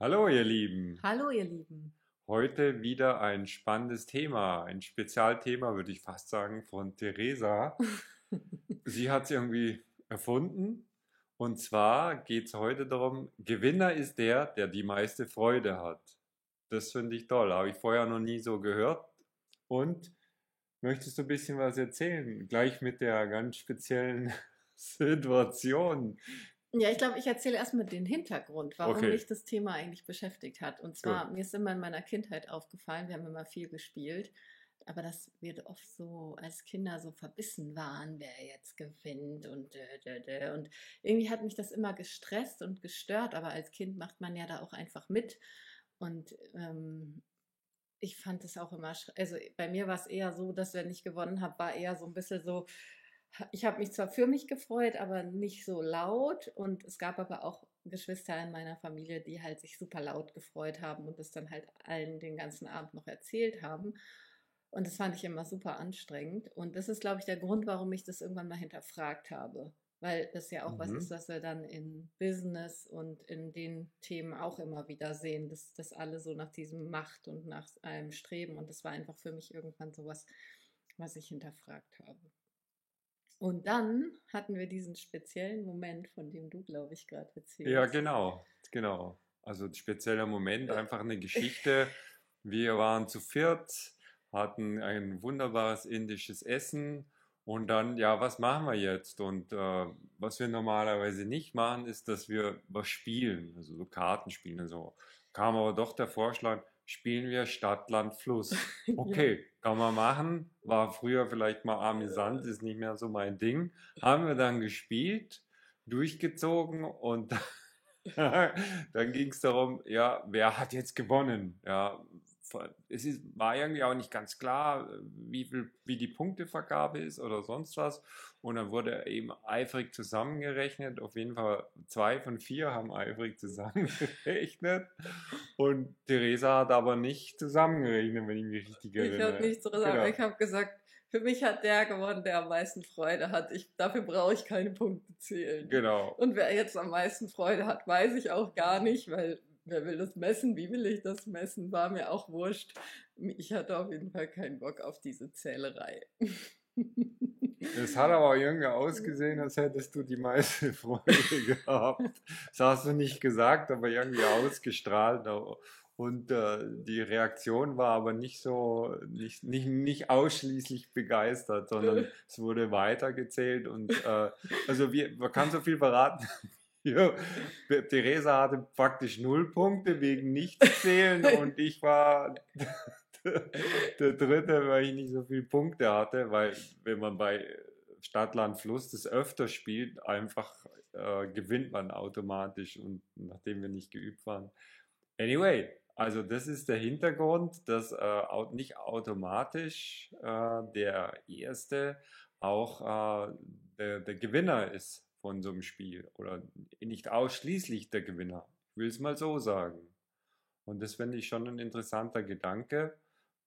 Hallo ihr Lieben. Hallo ihr Lieben. Heute wieder ein spannendes Thema, ein Spezialthema würde ich fast sagen von Theresa. Sie hat es irgendwie erfunden und zwar geht es heute darum, Gewinner ist der, der die meiste Freude hat. Das finde ich toll, habe ich vorher noch nie so gehört. Und möchtest du ein bisschen was erzählen? Gleich mit der ganz speziellen Situation, ja, ich glaube, ich erzähle erstmal den Hintergrund, warum Okay. mich das Thema eigentlich beschäftigt hat. Und zwar, Gut. mir ist immer in meiner Kindheit aufgefallen, wir haben immer viel gespielt, aber dass wir oft so als Kinder so verbissen waren, wer jetzt gewinnt und dä, dä, dä. und irgendwie hat mich das immer gestresst und gestört, aber als Kind macht man ja da auch einfach mit und ähm, ich fand es auch immer, also bei mir war es eher so, dass wenn ich gewonnen habe, war eher so ein bisschen so, ich habe mich zwar für mich gefreut, aber nicht so laut. Und es gab aber auch Geschwister in meiner Familie, die halt sich super laut gefreut haben und das dann halt allen den ganzen Abend noch erzählt haben. Und das fand ich immer super anstrengend. Und das ist, glaube ich, der Grund, warum ich das irgendwann mal hinterfragt habe. Weil das ja auch was Mhm. ist, was wir dann in Business und in den Themen auch immer wieder sehen, dass, dass alle so nach diesem Macht und nach einem streben. Und das war einfach für mich irgendwann sowas, was ich hinterfragt habe. Und dann hatten wir diesen speziellen Moment, von dem du, glaube ich, gerade erzählst. Ja, genau, genau. Also ein spezieller Moment, einfach eine Geschichte. Wir waren zu viert, hatten ein wunderbares indisches Essen und dann, ja, was machen wir jetzt? Und äh, was wir normalerweise nicht machen, ist, dass wir was spielen, also so Karten spielen und so. Kam aber doch der Vorschlag, spielen wir Stadt, Land, Fluss. Okay, kann man machen. War früher vielleicht mal amüsant, ist nicht mehr so mein Ding. Haben wir dann gespielt, durchgezogen und dann ging es darum, ja, wer hat jetzt gewonnen? Ja, es ist, war irgendwie auch nicht ganz klar, wie, viel, wie die Punktevergabe ist oder sonst was. Und dann wurde eben eifrig zusammengerechnet. Auf jeden Fall zwei von vier haben eifrig zusammengerechnet. Und Theresa hat aber nicht zusammengerechnet, wenn ich mich richtig Ich erinnere. habe nichts gesagt, Genau. ich habe gesagt, für mich hat der gewonnen, der am meisten Freude hat. Ich, dafür brauche ich keine Punkte zählen. Genau. Und wer jetzt am meisten Freude hat, weiß ich auch gar nicht, weil wer will das messen? Wie will ich das messen? War mir auch wurscht. Ich hatte auf jeden Fall keinen Bock auf diese Zählerei. Es hat aber irgendwie ausgesehen, als hättest du die meiste Freude gehabt. Das hast du nicht gesagt, aber irgendwie ausgestrahlt. Und äh, die Reaktion war aber nicht so, nicht, nicht, nicht ausschließlich begeistert, sondern es wurde weitergezählt. Und äh, also wir, man kann so viel verraten. Ja, Theresa hatte praktisch null Punkte wegen Nichtzählen und ich war der Dritte, weil ich nicht so viele Punkte hatte, weil wenn man bei Stadt, Land, Fluss das öfter spielt, einfach äh, gewinnt man automatisch und nachdem wir nicht geübt waren. Anyway, also das ist der Hintergrund, dass äh, nicht automatisch äh, der Erste auch äh, der, der Gewinner ist von so einem Spiel oder nicht ausschließlich der Gewinner. Ich will es mal so sagen. Und das finde ich schon ein interessanter Gedanke,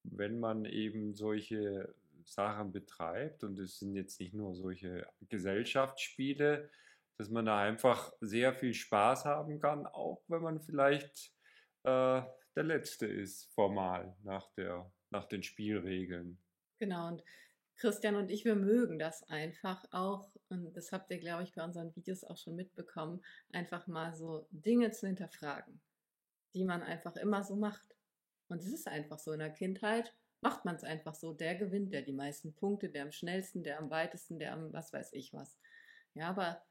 wenn man eben solche Sachen betreibt und es sind jetzt nicht nur solche Gesellschaftsspiele, dass man da einfach sehr viel Spaß haben kann, auch wenn man vielleicht äh, der Letzte ist, formal, nach, der, nach den Spielregeln. Genau, und Christian und ich, wir mögen das einfach auch. Und das habt ihr, glaube ich, bei unseren Videos auch schon mitbekommen, einfach mal so Dinge zu hinterfragen, die man einfach immer so macht. Und es ist einfach so in der Kindheit, macht man es einfach so. Der gewinnt, der die meisten Punkte, der am schnellsten, der am weitesten, der am was weiß ich was. Ja, aber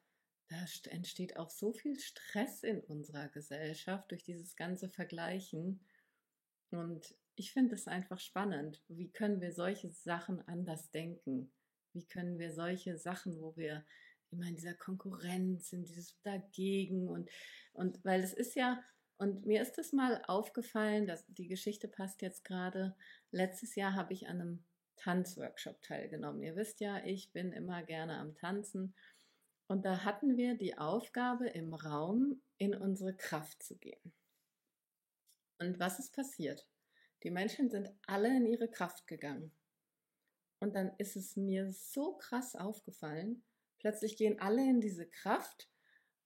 da st- entsteht auch so viel Stress in unserer Gesellschaft durch dieses ganze Vergleichen. Und ich finde es einfach spannend. Wie können wir solche Sachen anders denken? Wie können wir solche Sachen, wo wir immer in dieser Konkurrenz, in dieses Dagegen und, und weil es ist ja, und mir ist das mal aufgefallen, dass die Geschichte passt jetzt gerade. Letztes Jahr habe ich an einem Tanzworkshop teilgenommen. Ihr wisst ja, ich bin immer gerne am Tanzen. Und da hatten wir die Aufgabe, im Raum in unsere Kraft zu gehen. Und was ist passiert? Die Menschen sind alle in ihre Kraft gegangen. Und dann ist es mir so krass aufgefallen. Plötzlich gehen alle in diese Kraft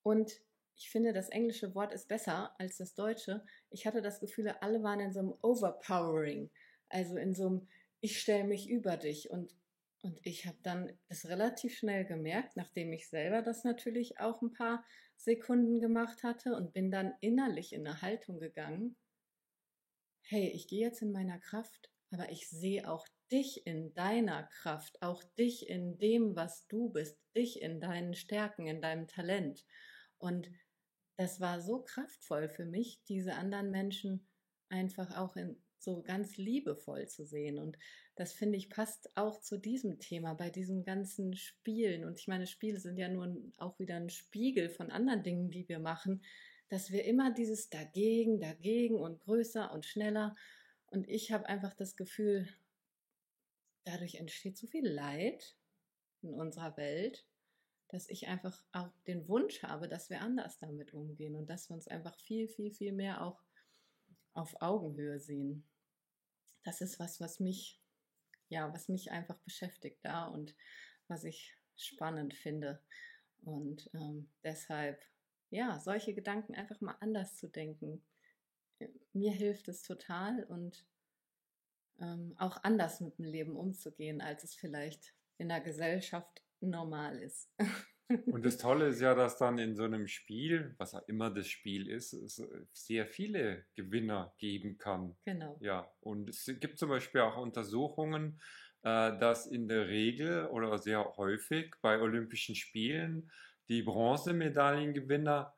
und ich finde, das englische Wort ist besser als das deutsche. Ich hatte das Gefühl, alle waren in so einem Overpowering, also in so einem Ich stelle mich über dich. Und, und ich habe dann das relativ schnell gemerkt, nachdem ich selber das natürlich auch ein paar Sekunden gemacht hatte und bin dann innerlich in eine Haltung gegangen. Hey, ich gehe jetzt in meiner Kraft, aber ich sehe auch dich in deiner Kraft, auch dich in dem, was du bist, dich in deinen Stärken, in deinem Talent. Und das war so kraftvoll für mich, diese anderen Menschen einfach auch in, so ganz liebevoll zu sehen. Und das finde ich passt auch zu diesem Thema, bei diesen ganzen Spielen. Und ich meine, Spiele sind ja nur auch wieder ein Spiegel von anderen Dingen, die wir machen, dass wir immer dieses dagegen, dagegen und größer und schneller. Und ich habe einfach das Gefühl, dadurch entsteht so viel Leid in unserer Welt dass ich einfach auch den Wunsch habe, dass wir anders damit umgehen und dass wir uns einfach viel, viel, viel mehr auch auf Augenhöhe sehen. Das ist was, was mich, ja, was mich einfach beschäftigt da und was ich spannend finde. Und ähm, deshalb, ja, solche Gedanken einfach mal anders zu denken. Mir hilft es total und ähm, auch anders mit dem Leben umzugehen, als es vielleicht in der Gesellschaft normal ist. Und das Tolle ist ja, dass dann in so einem Spiel, was auch immer das Spiel ist, es sehr viele Gewinner geben kann. Genau. Ja, und es gibt zum Beispiel auch Untersuchungen, äh, dass in der Regel oder sehr häufig bei Olympischen Spielen die Bronzemedaillengewinner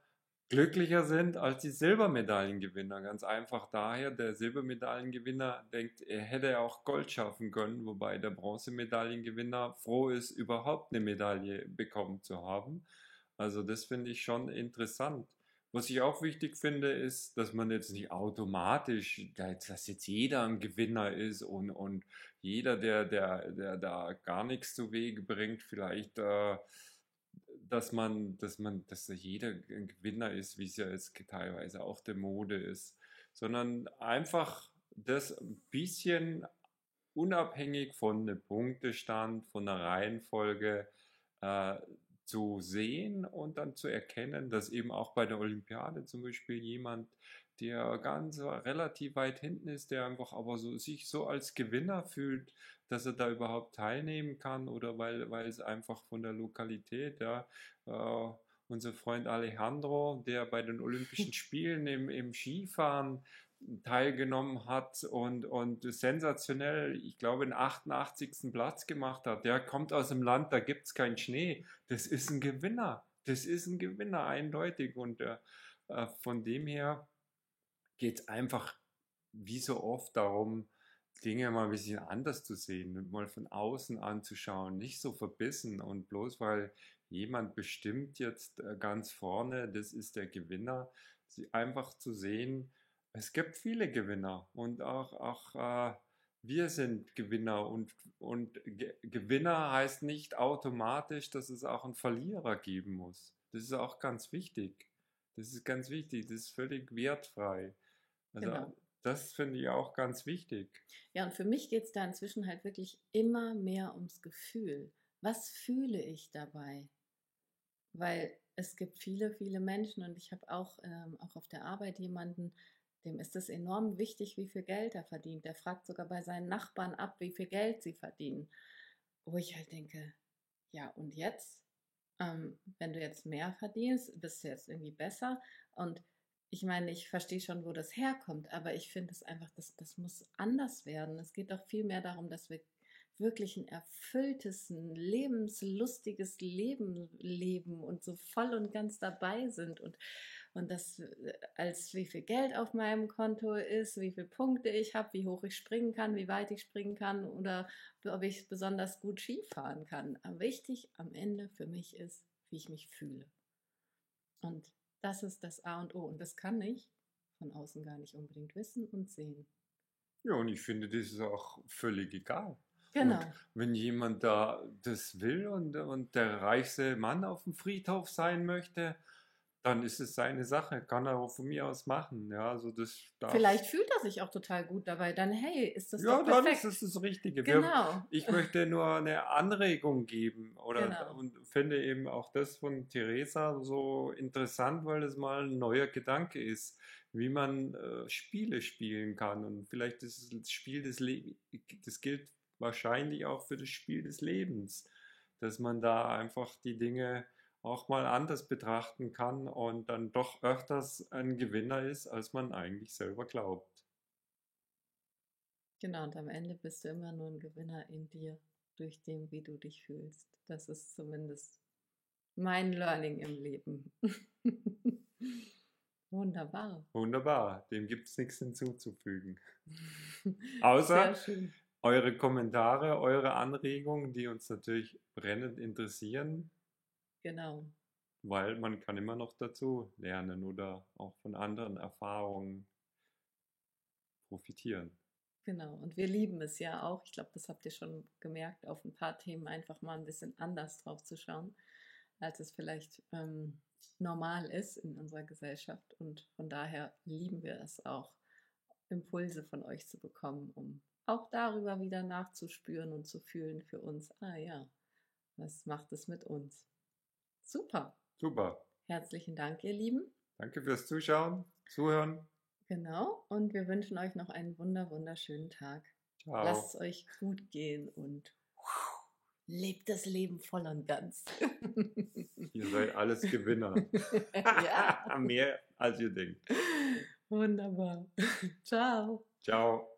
glücklicher sind als die Silbermedaillengewinner. Ganz einfach daher, der Silbermedaillengewinner denkt, er hätte auch Gold schaffen können, wobei der Bronzemedaillengewinner froh ist, überhaupt eine Medaille bekommen zu haben. Also das finde ich schon interessant. Was ich auch wichtig finde, ist, dass man jetzt nicht automatisch, dass jetzt jeder ein Gewinner ist und, und jeder, der, der, der da gar nichts zu Wege bringt, vielleicht äh, dass man, dass man, dass jeder ein Gewinner ist, wie es ja jetzt teilweise auch der Mode ist, sondern einfach das ein bisschen unabhängig von einem Punktestand, von einer Reihenfolge äh, zu sehen und dann zu erkennen, dass eben auch bei der Olympiade zum Beispiel jemand, der ganz relativ weit hinten ist, der einfach aber so, sich so als Gewinner fühlt, dass er da überhaupt teilnehmen kann oder weil, weil es einfach von der Lokalität, ja, äh, unser Freund Alejandro, der bei den Olympischen Spielen im, im Skifahren teilgenommen hat und, und sensationell, ich glaube, den 88. Platz gemacht hat. Der kommt aus dem Land, da gibt es keinen Schnee. Das ist ein Gewinner. Das ist ein Gewinner, eindeutig. Und äh, äh von dem her geht es einfach wie so oft darum, Dinge mal ein bisschen anders zu sehen, mal von außen anzuschauen, nicht so verbissen und bloß weil jemand bestimmt jetzt äh, ganz vorne, das ist der Gewinner, einfach zu sehen, es gibt viele Gewinner und auch, auch äh, wir sind Gewinner und, und Ge Gewinner heißt nicht automatisch, dass es auch einen Verlierer geben muss. Das ist auch ganz wichtig. Das ist ganz wichtig, das ist völlig wertfrei. Also genau. Das finde ich auch ganz wichtig. Ja, und für mich geht es da inzwischen halt wirklich immer mehr ums Gefühl. Was fühle ich dabei? Weil es gibt viele, viele Menschen und ich habe auch, ähm, auch auf der Arbeit jemanden, dem ist es enorm wichtig, wie viel Geld er verdient. Der fragt sogar bei seinen Nachbarn ab, wie viel Geld sie verdienen. Wo ich halt denke, ja, und jetzt? Ähm, wenn du jetzt mehr verdienst, bist du jetzt irgendwie besser. Und ich meine, ich verstehe schon, wo das herkommt, aber ich finde es einfach, das, das muss anders werden. Es geht doch viel mehr darum, dass wir wirklich ein erfülltes, ein lebenslustiges Leben leben und so voll und ganz dabei sind und, und das äh, als wie viel Geld auf meinem Konto ist, wie viele Punkte ich habe, wie hoch ich springen kann, wie weit ich springen kann oder ob ich besonders gut Skifahren kann. Aber wichtig am Ende für mich ist, wie ich mich fühle. Und das ist das A und O. Und das kann ich von außen gar nicht unbedingt wissen und sehen. Ja, und ich finde, das ist auch völlig egal. Genau. Und wenn jemand da das will und, und der reichste Mann auf dem Friedhof sein möchte, dann ist es seine Sache, kann er auch von mir aus machen. Ja, also das Vielleicht fühlt er sich auch total gut dabei. Dann, hey, ist das ja, doch dann perfekt. ist es das Richtige. Wir, genau. ich möchte nur eine Anregung geben oder Genau. und finde eben auch das von Theresa so interessant, weil es mal ein neuer Gedanke ist, wie man äh, Spiele spielen kann und vielleicht ist es das Spiel des Lebens, das gilt wahrscheinlich auch für das Spiel des Lebens, dass man da einfach die Dinge auch mal anders betrachten kann und dann doch öfters ein Gewinner ist, als man eigentlich selber glaubt. Genau, und am Ende bist du immer nur ein Gewinner in dir, durch dem, wie du dich fühlst. Das ist zumindest mein Learning im Leben. Wunderbar. Wunderbar, dem gibt es nichts hinzuzufügen. Außer eure Kommentare, eure Anregungen, die uns natürlich brennend interessieren, Genau. weil man kann immer noch dazu lernen oder auch von anderen Erfahrungen profitieren. Genau, und wir lieben es ja auch. Ich glaube, das habt ihr schon gemerkt, auf ein paar Themen einfach mal ein bisschen anders drauf zu schauen, als es vielleicht ähm, normal ist in unserer Gesellschaft. Und von daher lieben wir es auch, Impulse von euch zu bekommen, um auch darüber wieder nachzuspüren und zu fühlen für uns. Ah ja, was macht es mit uns? Super. Super. Herzlichen Dank, ihr Lieben. Danke fürs Zuschauen, Zuhören. Genau. Und wir wünschen euch noch einen wunder, wunderschönen Tag. Ciao. Lasst es euch gut gehen und lebt das Leben voll und ganz. Ihr seid alles Gewinner. ja, Mehr als ihr denkt. wunderbar. Ciao. Ciao.